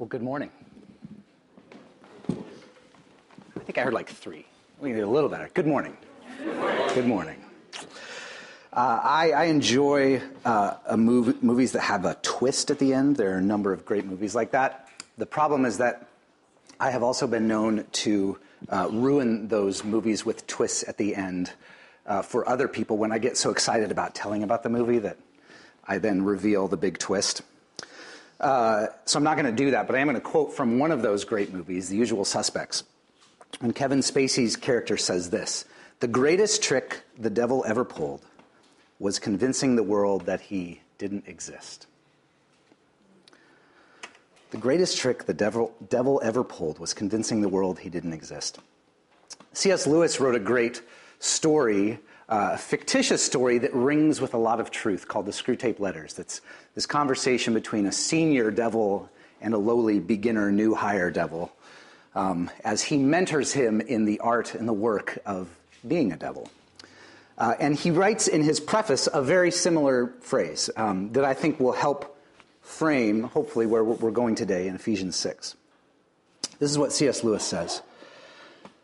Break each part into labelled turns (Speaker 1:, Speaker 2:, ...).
Speaker 1: Well, good morning. I think I heard like three. We did a little better. Good morning. Good morning. Uh, I, I, enjoy uh, movie, movies that have a twist at the end. There are a number of great movies like that. The problem is that I have also been known to uh, ruin those movies with twists at the end uh, for other people when I get so excited about telling about the movie that I then reveal the big twist. Uh, so I'm not going to do that, but I am going to quote from one of those great movies, The Usual Suspects. And Kevin Spacey's character says this The greatest trick the devil ever pulled was convincing the world that he didn't exist. The greatest trick the devil, devil ever pulled was convincing the world he didn't exist. C.S. Lewis wrote a great story, uh, a fictitious story that rings with a lot of truth called the Screwtape Letters. That's this conversation between a senior devil and a lowly beginner new hire devil um, as he mentors him in the art and the work of being a devil. Uh, and he writes in his preface a very similar phrase um, that I think will help frame, hopefully, where we're going today in Ephesians 6. This is what C.S. Lewis says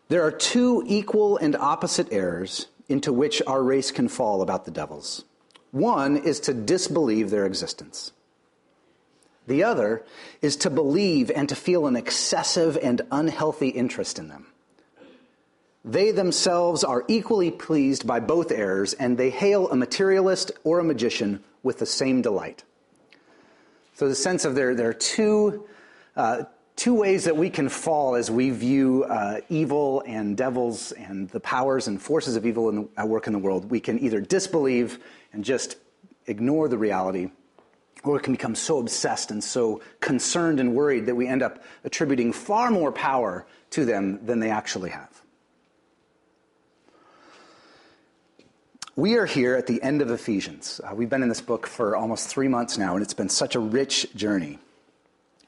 Speaker 1: There are two equal and opposite errors into which our race can fall about the devils. One is to disbelieve their existence. The other is to believe and to feel an excessive and unhealthy interest in them. They themselves are equally pleased by both errors, and they hail a materialist or a magician with the same delight. So, the sense of there, there are two, uh, two ways that we can fall as we view uh, evil and devils and the powers and forces of evil in the, at work in the world. We can either disbelieve and just ignore the reality, or it can become so obsessed and so concerned and worried that we end up attributing far more power to them than they actually have. We are here at the end of Ephesians. Uh, we've been in this book for almost three months now, and it's been such a rich journey.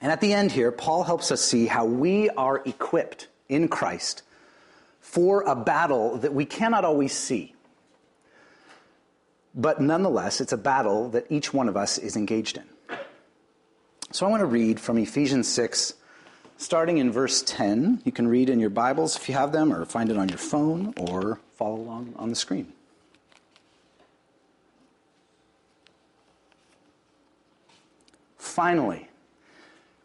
Speaker 1: And at the end here, Paul helps us see how we are equipped in Christ for a battle that we cannot always see. But nonetheless, it's a battle that each one of us is engaged in. So I want to read from Ephesians 6, starting in verse 10. You can read in your Bibles if you have them, or find it on your phone, or follow along on the screen. Finally,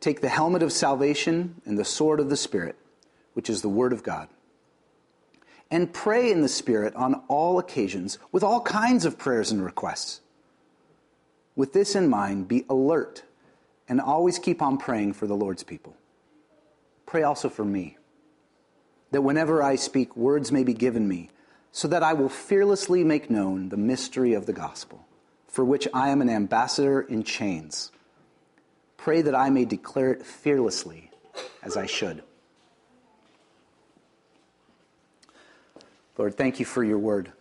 Speaker 1: Take the helmet of salvation and the sword of the Spirit, which is the Word of God. And pray in the Spirit on all occasions with all kinds of prayers and requests. With this in mind, be alert and always keep on praying for the Lord's people. Pray also for me, that whenever I speak, words may be given me, so that I will fearlessly make known the mystery of the gospel, for which I am an ambassador in chains Pray that I may declare it fearlessly as I should. Lord, thank you for your word.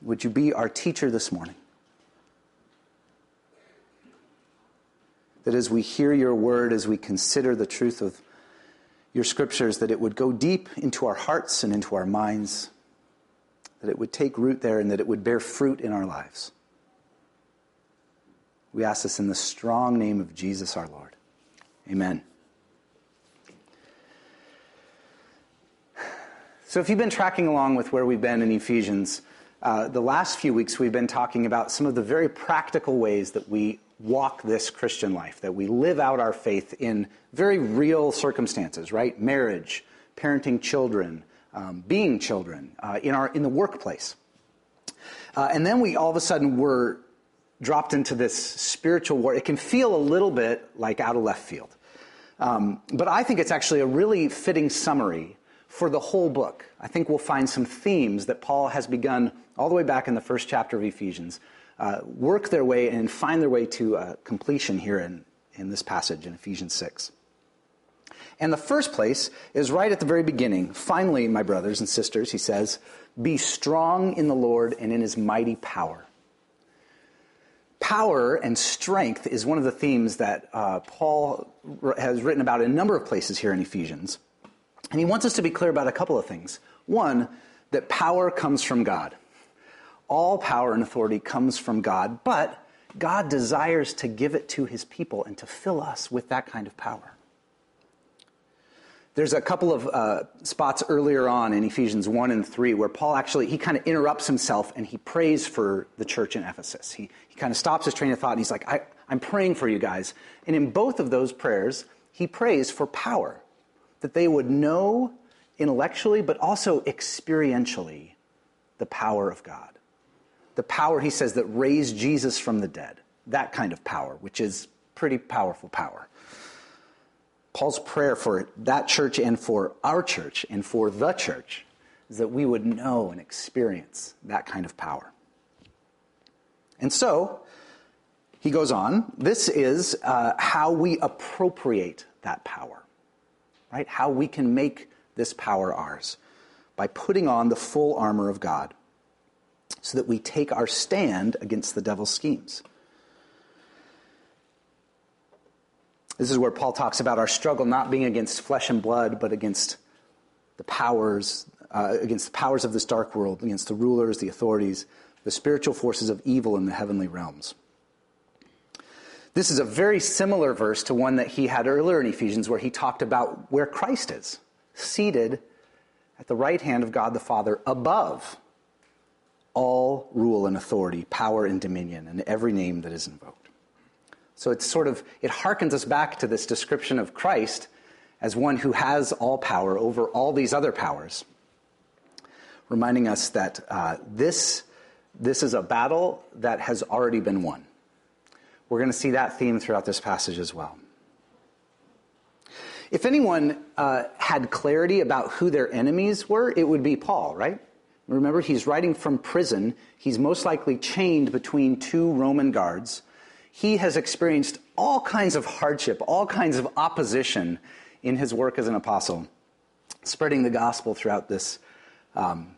Speaker 1: Would you be our teacher this morning? That as we hear your word, as we consider the truth of your scriptures, that it would go deep into our hearts and into our minds, that it would take root there, and that it would bear fruit in our lives. We ask this in the strong name of Jesus our Lord. Amen. So, if you've been tracking along with where we've been in Ephesians, uh, the last few weeks we've been talking about some of the very practical ways that we walk this Christian life, that we live out our faith in very real circumstances, right? Marriage, parenting children, um, being children, uh, in, our, in the workplace. Uh, and then we all of a sudden were dropped into this spiritual war. It can feel a little bit like out of left field. Um, but I think it's actually a really fitting summary for the whole book. I think we'll find some themes that Paul has begun all the way back in the first chapter of Ephesians, uh, work their way and find their way to uh, completion here in, in this passage in Ephesians 6. And the first place is right at the very beginning. Finally, my brothers and sisters, he says, be strong in the Lord and in his mighty power. Power and strength is one of the themes that uh, Paul has written about in a number of places here in Ephesians. And he wants us to be clear about a couple of things. One, that power comes from God. All power and authority comes from God, but God desires to give it to his people and to fill us with that kind of power. There's a couple of uh, spots earlier on in Ephesians 1 and 3 where Paul actually, he kind of interrupts himself and he prays for the church in Ephesus. He, he kind of stops his train of thought and he's like, I, I'm praying for you guys. And in both of those prayers, he prays for power, that they would know intellectually, but also experientially the power of God. The power, he says, that raised Jesus from the dead. That kind of power, which is pretty powerful power. Paul's prayer for that church and for our church and for the church is that we would know and experience that kind of power. And so, he goes on, this is uh, how we appropriate that power, right? How we can make this power ours by putting on the full armor of God so that we take our stand against the devil's schemes. This is where Paul talks about our struggle not being against flesh and blood, but against the powers, uh, against the powers of this dark world, against the rulers, the authorities, the spiritual forces of evil in the heavenly realms. This is a very similar verse to one that he had earlier in Ephesians, where he talked about where Christ is, seated at the right hand of God the Father, above all rule and authority, power and dominion, and every name that is invoked. So it's sort of, it harkens us back to this description of Christ as one who has all power over all these other powers, reminding us that uh, this, this is a battle that has already been won. We're going to see that theme throughout this passage as well. If anyone uh, had clarity about who their enemies were, it would be Paul, right? Remember, he's writing from prison. He's most likely chained between two Roman guards he has experienced all kinds of hardship, all kinds of opposition in his work as an apostle, spreading the gospel throughout this um,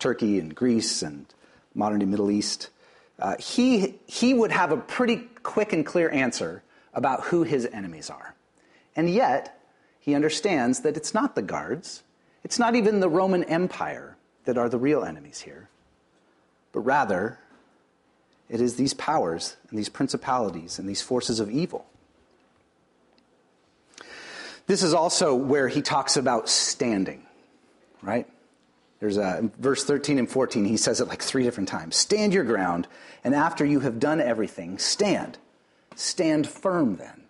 Speaker 1: Turkey and Greece and modern day Middle East. Uh, he, he would have a pretty quick and clear answer about who his enemies are. And yet, he understands that it's not the guards, it's not even the Roman Empire that are the real enemies here, but rather it is these powers and these principalities and these forces of evil. This is also where he talks about standing, right? There's a verse 13 and 14, he says it like three different times. Stand your ground, and after you have done everything, stand. Stand firm then.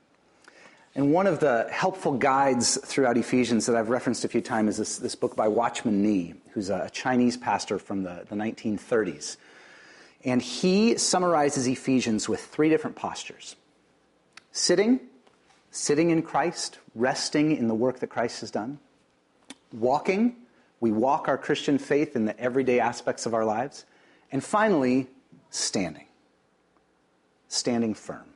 Speaker 1: And one of the helpful guides throughout Ephesians that I've referenced a few times is this, this book by Watchman Nee, who's a Chinese pastor from the, the 1930s. And he summarizes Ephesians with three different postures sitting, sitting in Christ, resting in the work that Christ has done, walking, we walk our Christian faith in the everyday aspects of our lives, and finally, standing, standing firm.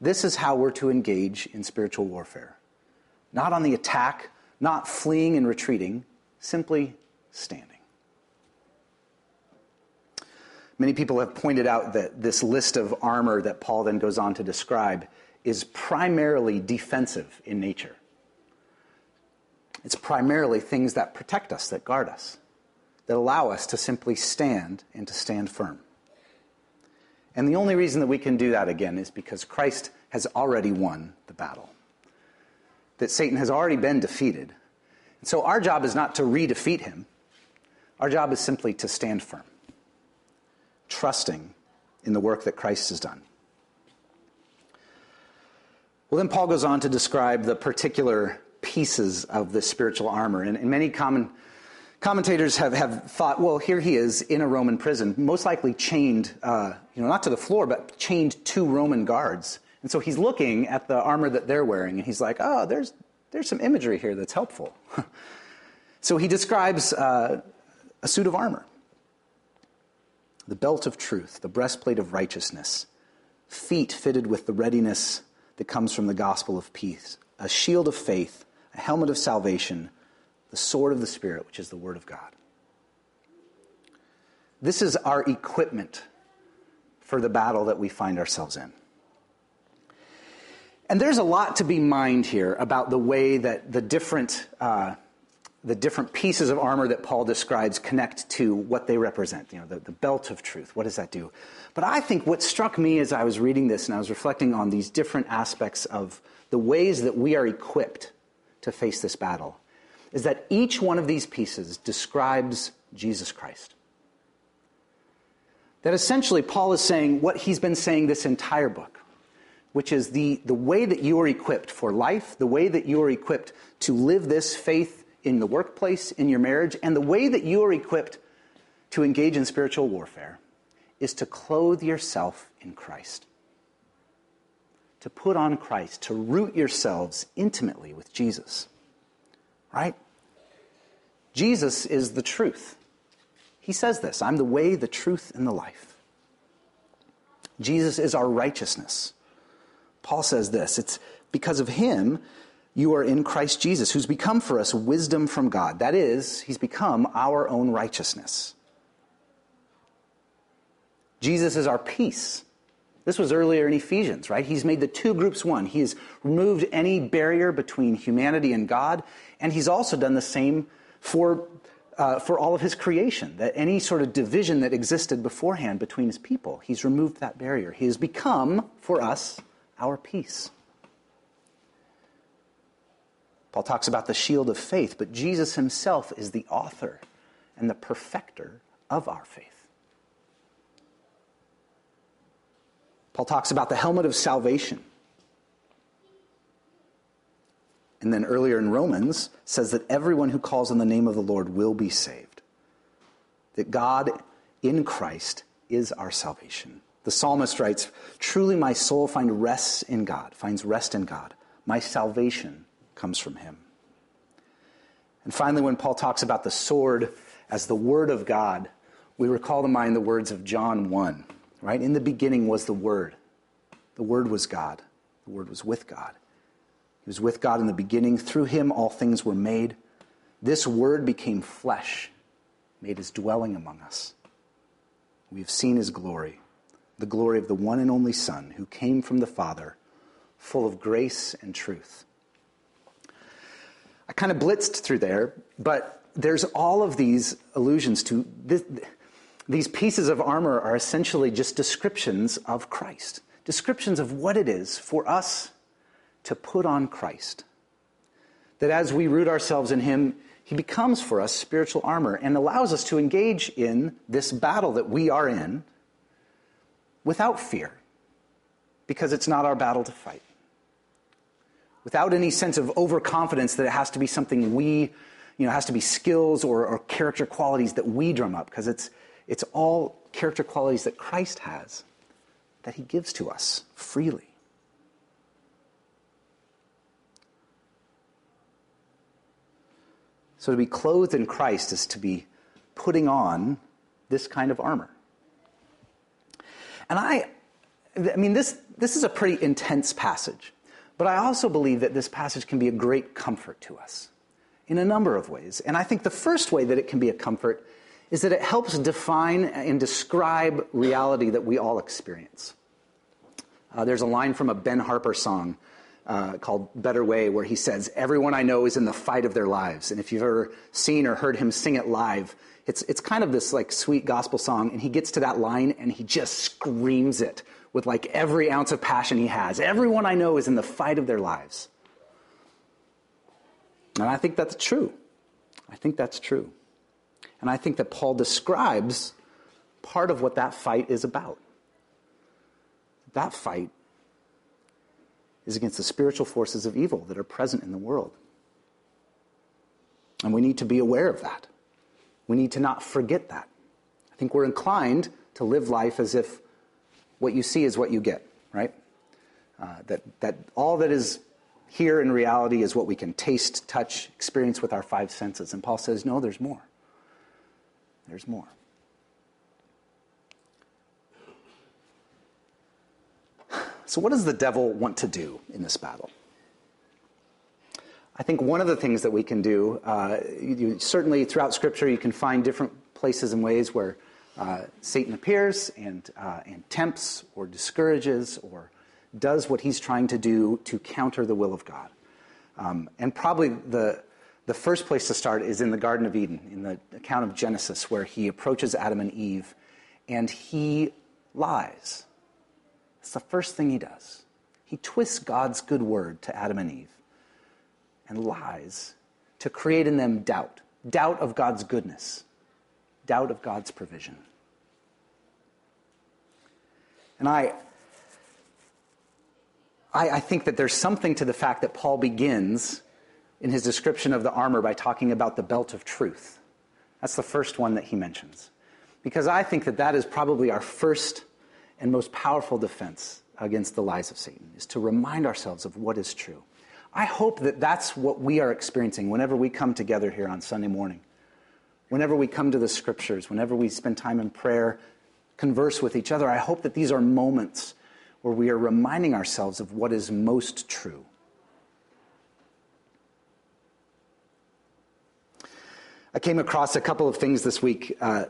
Speaker 1: This is how we're to engage in spiritual warfare. Not on the attack, not fleeing and retreating, simply standing. Many people have pointed out that this list of armor that Paul then goes on to describe is primarily defensive in nature. It's primarily things that protect us, that guard us, that allow us to simply stand and to stand firm. And the only reason that we can do that again is because Christ has already won the battle, that Satan has already been defeated. And so our job is not to re defeat him, our job is simply to stand firm trusting in the work that Christ has done. Well, then Paul goes on to describe the particular pieces of the spiritual armor. And, and many common commentators have, have thought, well, here he is in a Roman prison, most likely chained, uh, you know, not to the floor, but chained to Roman guards. And so he's looking at the armor that they're wearing, and he's like, oh, there's, there's some imagery here that's helpful. so he describes uh, a suit of armor the belt of truth, the breastplate of righteousness, feet fitted with the readiness that comes from the gospel of peace, a shield of faith, a helmet of salvation, the sword of the Spirit, which is the Word of God. This is our equipment for the battle that we find ourselves in. And there's a lot to be mined here about the way that the different, uh, the different pieces of armor that Paul describes connect to what they represent. You know, the, the belt of truth. What does that do? But I think what struck me as I was reading this and I was reflecting on these different aspects of the ways that we are equipped to face this battle is that each one of these pieces describes Jesus Christ. That essentially, Paul is saying what he's been saying this entire book which is the, the way that you are equipped for life, the way that you are equipped to live this faith in the workplace, in your marriage, and the way that you are equipped to engage in spiritual warfare is to clothe yourself in Christ. To put on Christ, to root yourselves intimately with Jesus. Right? Jesus is the truth. He says this I'm the way, the truth, and the life. Jesus is our righteousness. Paul says this it's because of him you are in Christ Jesus, who's become for us wisdom from God. That is, he's become our own righteousness. Jesus is our peace. This was earlier in Ephesians, right? He's made the two groups one. He has removed any barrier between humanity and God, and he's also done the same for, uh, for all of his creation. That any sort of division that existed beforehand between his people, he's removed that barrier. He has become, for us, our peace. Paul talks about the shield of faith, but Jesus himself is the author and the perfecter of our faith. Paul talks about the helmet of salvation. And then earlier in Romans says that everyone who calls on the name of the Lord will be saved. That God in Christ is our salvation. The psalmist writes, Truly my soul finds rest in God, finds rest in God. My salvation comes from him. And finally, when Paul talks about the sword as the word of God, we recall to mind the words of John 1, right? In the beginning was the Word. The Word was God. The Word was with God. He was with God in the beginning. Through him, all things were made. This Word became flesh, made his dwelling among us. We have seen his glory the glory of the one and only Son who came from the Father, full of grace and truth. I kind of blitzed through there, but there's all of these allusions to this, these pieces of armor are essentially just descriptions of Christ, descriptions of what it is for us to put on Christ. That as we root ourselves in Him, He becomes for us spiritual armor and allows us to engage in this battle that we are in without fear, because it's not our battle to fight. Without any sense of overconfidence that it has to be something we, you know, has to be skills or, or character qualities that we drum up, because it's, it's all character qualities that Christ has that he gives to us freely. So to be clothed in Christ is to be putting on this kind of armor. And I, I mean, this, this is a pretty intense passage, but I also believe that this passage can be a great comfort to us in a number of ways. And I think the first way that it can be a comfort is that it helps define and describe reality that we all experience. Uh, there's a line from a Ben Harper song uh, called Better Way where he says, Everyone I know is in the fight of their lives. And if you've ever seen or heard him sing it live, it's, it's kind of this like sweet gospel song, and he gets to that line and he just screams it with like every ounce of passion he has. Everyone I know is in the fight of their lives. And I think that's true. I think that's true. And I think that Paul describes part of what that fight is about. That fight is against the spiritual forces of evil that are present in the world. And we need to be aware of that. We need to not forget that. I think we're inclined to live life as if what you see is what you get, right? Uh, that, that all that is here in reality is what we can taste, touch, experience with our five senses. And Paul says, no, there's more. There's more. So, what does the devil want to do in this battle? I think one of the things that we can do, uh, you, certainly throughout Scripture, you can find different places and ways where uh, Satan appears and, uh, and tempts or discourages or does what he's trying to do to counter the will of God. Um, and probably the, the first place to start is in the Garden of Eden, in the account of Genesis, where he approaches Adam and Eve and he lies. It's the first thing he does. He twists God's good word to Adam and Eve and lies to create in them doubt doubt of God's goodness, doubt of God's provision. And I, I, I, think that there's something to the fact that Paul begins in his description of the armor by talking about the belt of truth. That's the first one that he mentions. Because I think that that is probably our first and most powerful defense against the lies of Satan, is to remind ourselves of what is true. I hope that that's what we are experiencing whenever we come together here on Sunday morning. Whenever we come to the scriptures, whenever we spend time in prayer, converse with each other, I hope that these are moments where we are reminding ourselves of what is most true. I came across a couple of things this week uh,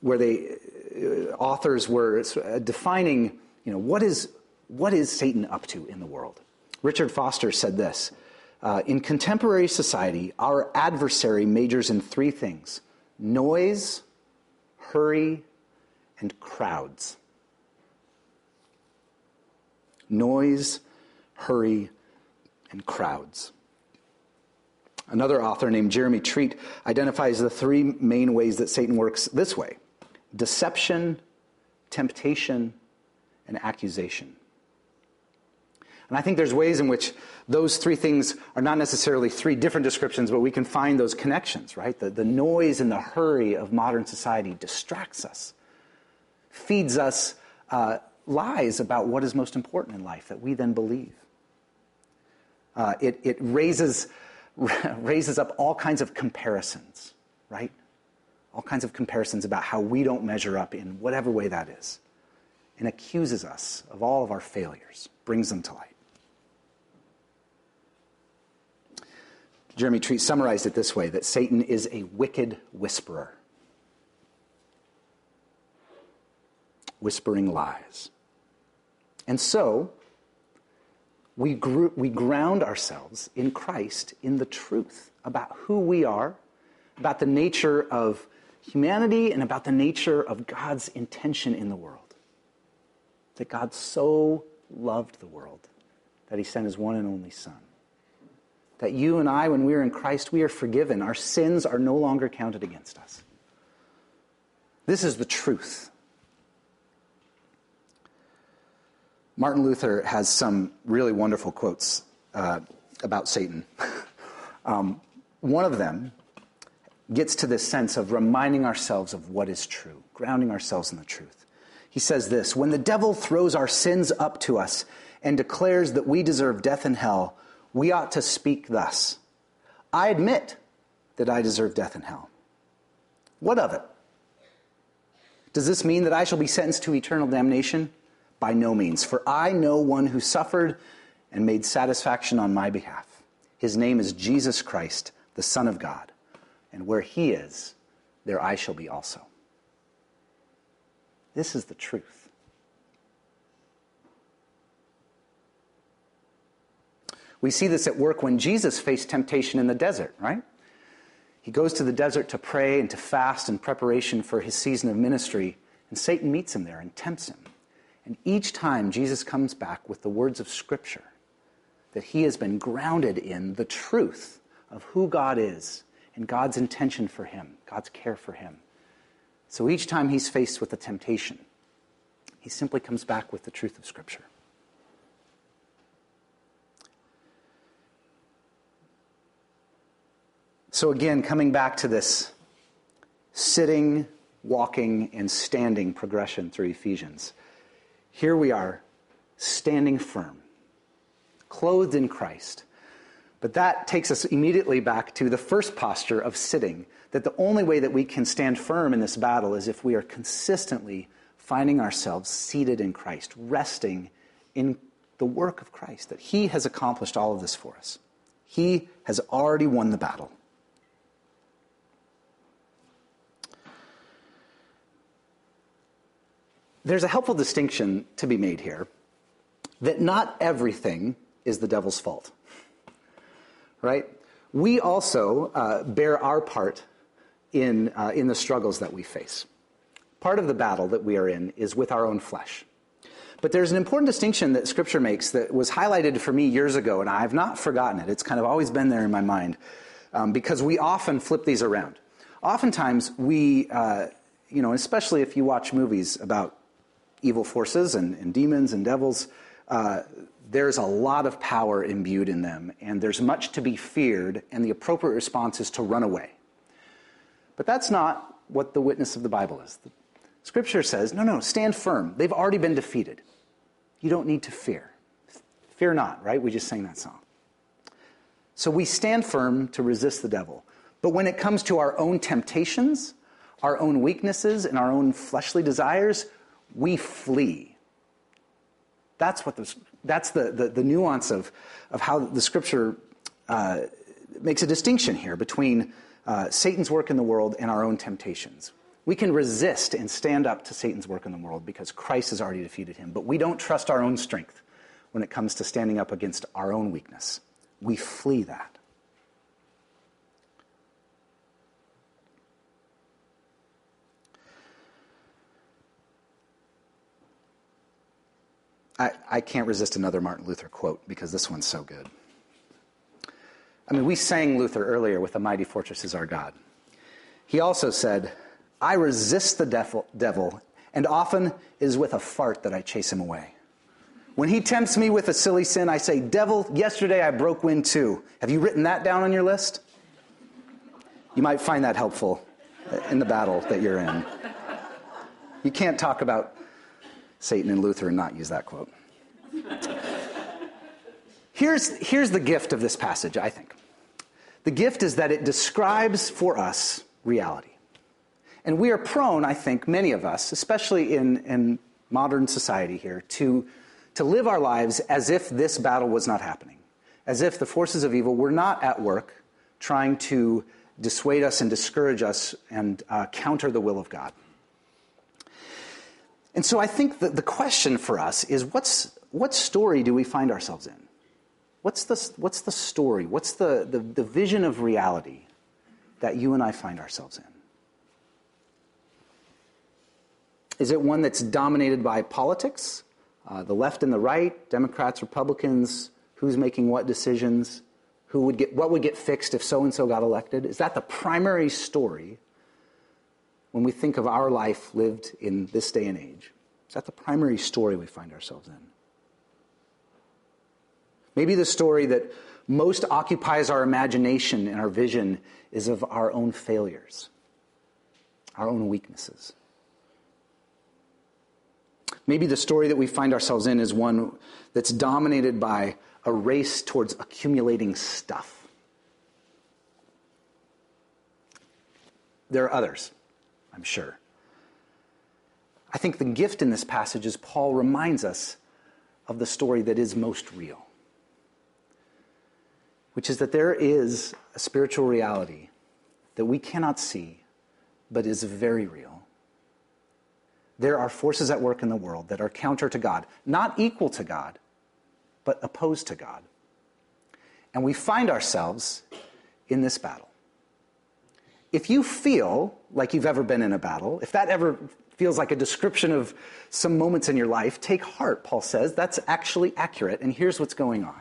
Speaker 1: where they uh, authors were uh, defining, you know, what is what is Satan up to in the world? Richard Foster said this uh, In contemporary society, our adversary majors in three things noise, hurry, and crowds. Noise, hurry, and crowds. Another author named Jeremy Treat identifies the three main ways that Satan works this way deception, temptation, and accusation. And I think there's ways in which those three things are not necessarily three different descriptions, but we can find those connections, right? The, the noise and the hurry of modern society distracts us, feeds us uh, lies about what is most important in life that we then believe. Uh, it, it raises, raises up all kinds of comparisons, right? All kinds of comparisons about how we don't measure up in whatever way that is, and accuses us of all of our failures, brings them to light. Jeremy Treat summarized it this way that Satan is a wicked whisperer, whispering lies. And so, we, gr- we ground ourselves in Christ, in the truth about who we are, about the nature of humanity, and about the nature of God's intention in the world. That God so loved the world that he sent his one and only Son that you and I, when we are in Christ, we are forgiven. Our sins are no longer counted against us. This is the truth. Martin Luther has some really wonderful quotes uh, about Satan. um, one of them gets to this sense of reminding ourselves of what is true, grounding ourselves in the truth. He says this When the devil throws our sins up to us and declares that we deserve death and hell, we ought to speak thus I admit that I deserve death and hell. What of it? Does this mean that I shall be sentenced to eternal damnation? By no means, for I know one who suffered and made satisfaction on my behalf. His name is Jesus Christ, the Son of God. And where he is, there I shall be also. This is the truth. We see this at work when Jesus faced temptation in the desert, right? He goes to the desert to pray and to fast in preparation for his season of ministry, and Satan meets him there and tempts him. And each time Jesus comes back with the words of Scripture that he has been grounded in the truth of who God is and God's intention for him, God's care for him. So each time he's faced with a temptation, he simply comes back with the truth of Scripture. So, again, coming back to this sitting, walking, and standing progression through Ephesians, here we are, standing firm, clothed in Christ. But that takes us immediately back to the first posture of sitting, that the only way that we can stand firm in this battle is if we are consistently finding ourselves seated in Christ, resting in the work of Christ, that He has accomplished all of this for us. He has already won the battle. There's a helpful distinction to be made here that not everything is the devil's fault. Right? We also uh, bear our part in, uh, in the struggles that we face. Part of the battle that we are in is with our own flesh. But there's an important distinction that Scripture makes that was highlighted for me years ago, and I've not forgotten it. It's kind of always been there in my mind um, because we often flip these around. Oftentimes, we, uh, you know, especially if you watch movies about evil forces and, and demons and devils, uh, there's a lot of power imbued in them, and there's much to be feared, and the appropriate response is to run away. But that's not what the witness of the Bible is. The scripture says, no, no, stand firm. They've already been defeated. You don't need to fear. Fear not, right? We just sang that song. So we stand firm to resist the devil. But when it comes to our own temptations, our own weaknesses, and our own fleshly desires, we flee. That's, what the, that's the, the, the nuance of, of how the scripture uh, makes a distinction here between uh, Satan's work in the world and our own temptations. We can resist and stand up to Satan's work in the world because Christ has already defeated him. But we don't trust our own strength when it comes to standing up against our own weakness. We flee that. I, I can't resist another Martin Luther quote because this one's so good. I mean, we sang Luther earlier with the Mighty Fortress is Our God. He also said, I resist the devil, devil, and often it is with a fart that I chase him away. When he tempts me with a silly sin, I say, Devil, yesterday I broke wind too. Have you written that down on your list? You might find that helpful in the battle that you're in. You can't talk about Satan and Luther and not use that quote. here's, here's the gift of this passage, I think. The gift is that it describes for us reality. And we are prone, I think, many of us, especially in, in modern society here, to, to live our lives as if this battle was not happening, as if the forces of evil were not at work trying to dissuade us and discourage us and uh, counter the will of God. And so I think that the question for us is what's, what story do we find ourselves in? What's the, what's the story? What's the, the, the vision of reality that you and I find ourselves in? Is it one that's dominated by politics, uh, the left and the right, Democrats, Republicans, who's making what decisions, who would get, what would get fixed if so and so got elected? Is that the primary story when we think of our life lived in this day and age? Is that the primary story we find ourselves in? Maybe the story that most occupies our imagination and our vision is of our own failures, our own weaknesses. Maybe the story that we find ourselves in is one that's dominated by a race towards accumulating stuff. There are others. I'm sure. I think the gift in this passage is Paul reminds us of the story that is most real, which is that there is a spiritual reality that we cannot see, but is very real. There are forces at work in the world that are counter to God, not equal to God, but opposed to God. And we find ourselves in this battle if you feel like you've ever been in a battle, if that ever feels like a description of some moments in your life, take heart, Paul says. That's actually accurate. And here's what's going on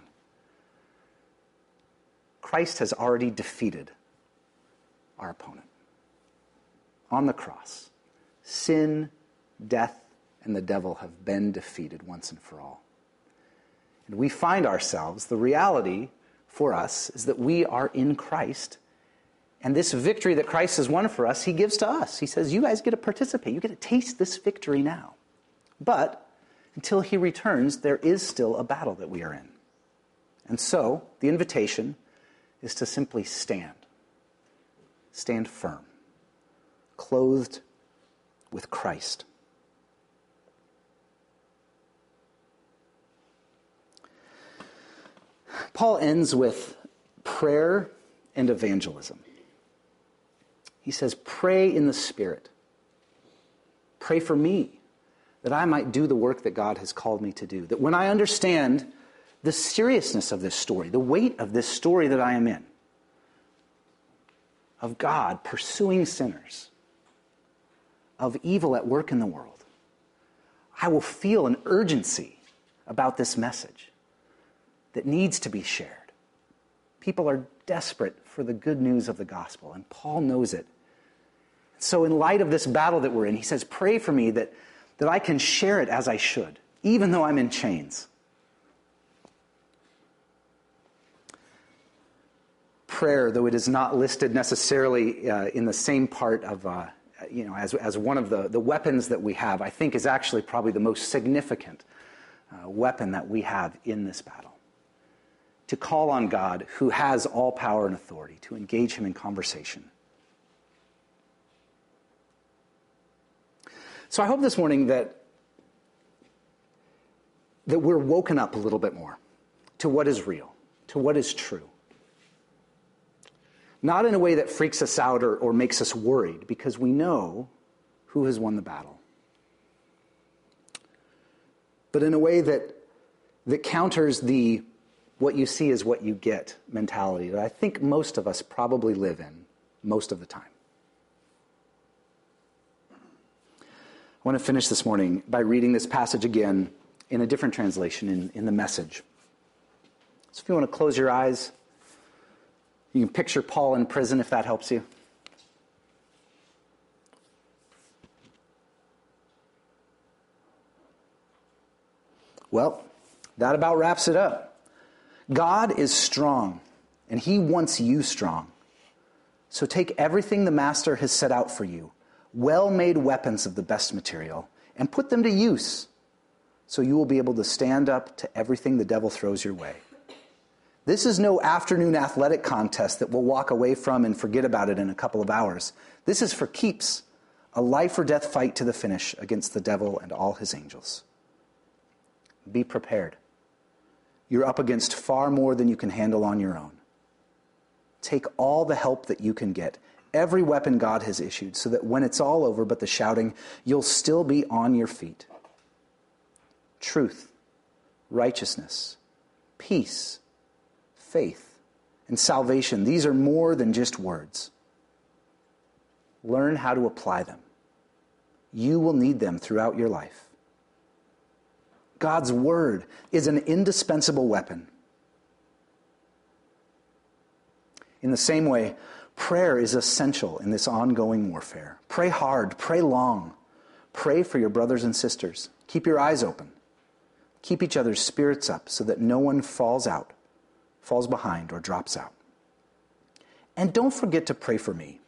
Speaker 1: Christ has already defeated our opponent on the cross. Sin, death, and the devil have been defeated once and for all. And we find ourselves, the reality for us is that we are in Christ And this victory that Christ has won for us, he gives to us. He says, You guys get to participate. You get to taste this victory now. But until he returns, there is still a battle that we are in. And so, the invitation is to simply stand. Stand firm, clothed with Christ. Paul ends with prayer and evangelism. He says, Pray in the Spirit. Pray for me that I might do the work that God has called me to do. That when I understand the seriousness of this story, the weight of this story that I am in, of God pursuing sinners, of evil at work in the world, I will feel an urgency about this message that needs to be shared. People are desperate for the good news of the gospel, and Paul knows it. So, in light of this battle that we're in, he says, Pray for me that, that I can share it as I should, even though I'm in chains. Prayer, though it is not listed necessarily uh, in the same part of, uh, you know, as, as one of the, the weapons that we have, I think is actually probably the most significant uh, weapon that we have in this battle to call on God, who has all power and authority, to engage him in conversation. So I hope this morning that, that we're woken up a little bit more to what is real, to what is true. Not in a way that freaks us out or, or makes us worried, because we know who has won the battle. But in a way that, that counters the what you see is what you get mentality that I think most of us probably live in most of the time. I want to finish this morning by reading this passage again in a different translation in, in the message. So if you want to close your eyes, you can picture Paul in prison if that helps you. Well, that about wraps it up. God is strong, and He wants you strong. So take everything the Master has set out for you, well made weapons of the best material, and put them to use, so you will be able to stand up to everything the devil throws your way. This is no afternoon athletic contest that we'll walk away from and forget about it in a couple of hours. This is for keeps, a life or death fight to the finish against the devil and all his angels. Be prepared. You're up against far more than you can handle on your own. Take all the help that you can get, every weapon God has issued, so that when it's all over but the shouting, you'll still be on your feet. Truth, righteousness, peace, faith, and salvation, these are more than just words. Learn how to apply them. You will need them throughout your life. God's word is an indispensable weapon. In the same way, prayer is essential in this ongoing warfare. Pray hard, pray long. Pray for your brothers and sisters. Keep your eyes open. Keep each other's spirits up so that no one falls out, falls behind, or drops out. And don't forget to pray for me.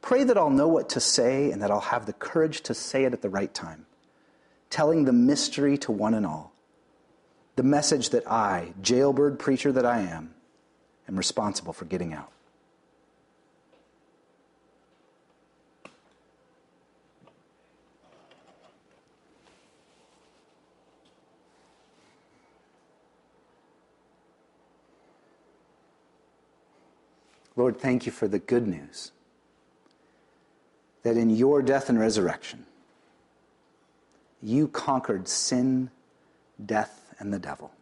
Speaker 1: Pray that I'll know what to say and that I'll have the courage to say it at the right time telling the mystery to one and all. The message that I, jailbird preacher that I am, am responsible for getting out. Lord, thank you for the good news that in your death and resurrection, you conquered sin, death, and the devil,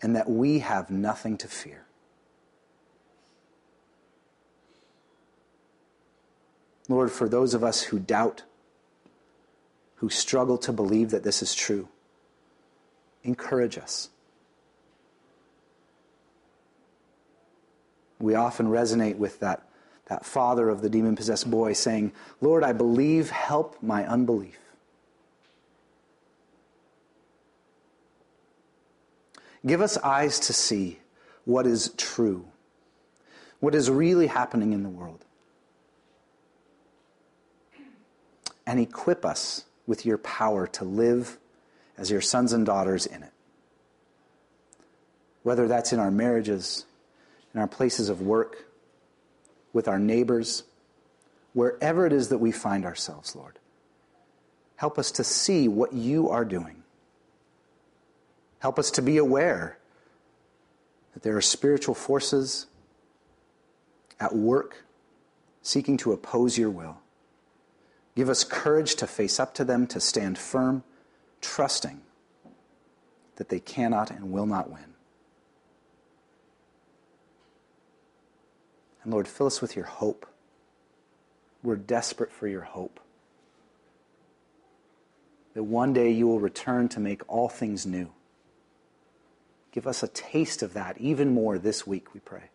Speaker 1: and that we have nothing to fear. Lord, for those of us who doubt, who struggle to believe that this is true, encourage us. We often resonate with that, that father of the demon possessed boy saying, Lord, I believe, help my unbelief. Give us eyes to see what is true. what is really happening in the world. And equip us with your power to live as your sons and daughters in it. Whether that's in our marriages, in our places of work, with our neighbors, wherever it is that we find ourselves, Lord. Help us to see what you are doing. Help us to be aware that there are spiritual forces at work seeking to oppose your will. Give us courage to face up to them, to stand firm, trusting that they cannot and will not win. And Lord, fill us with your hope. We're desperate for your hope. That one day you will return to make all things new. Give us a taste of that even more this week, we pray.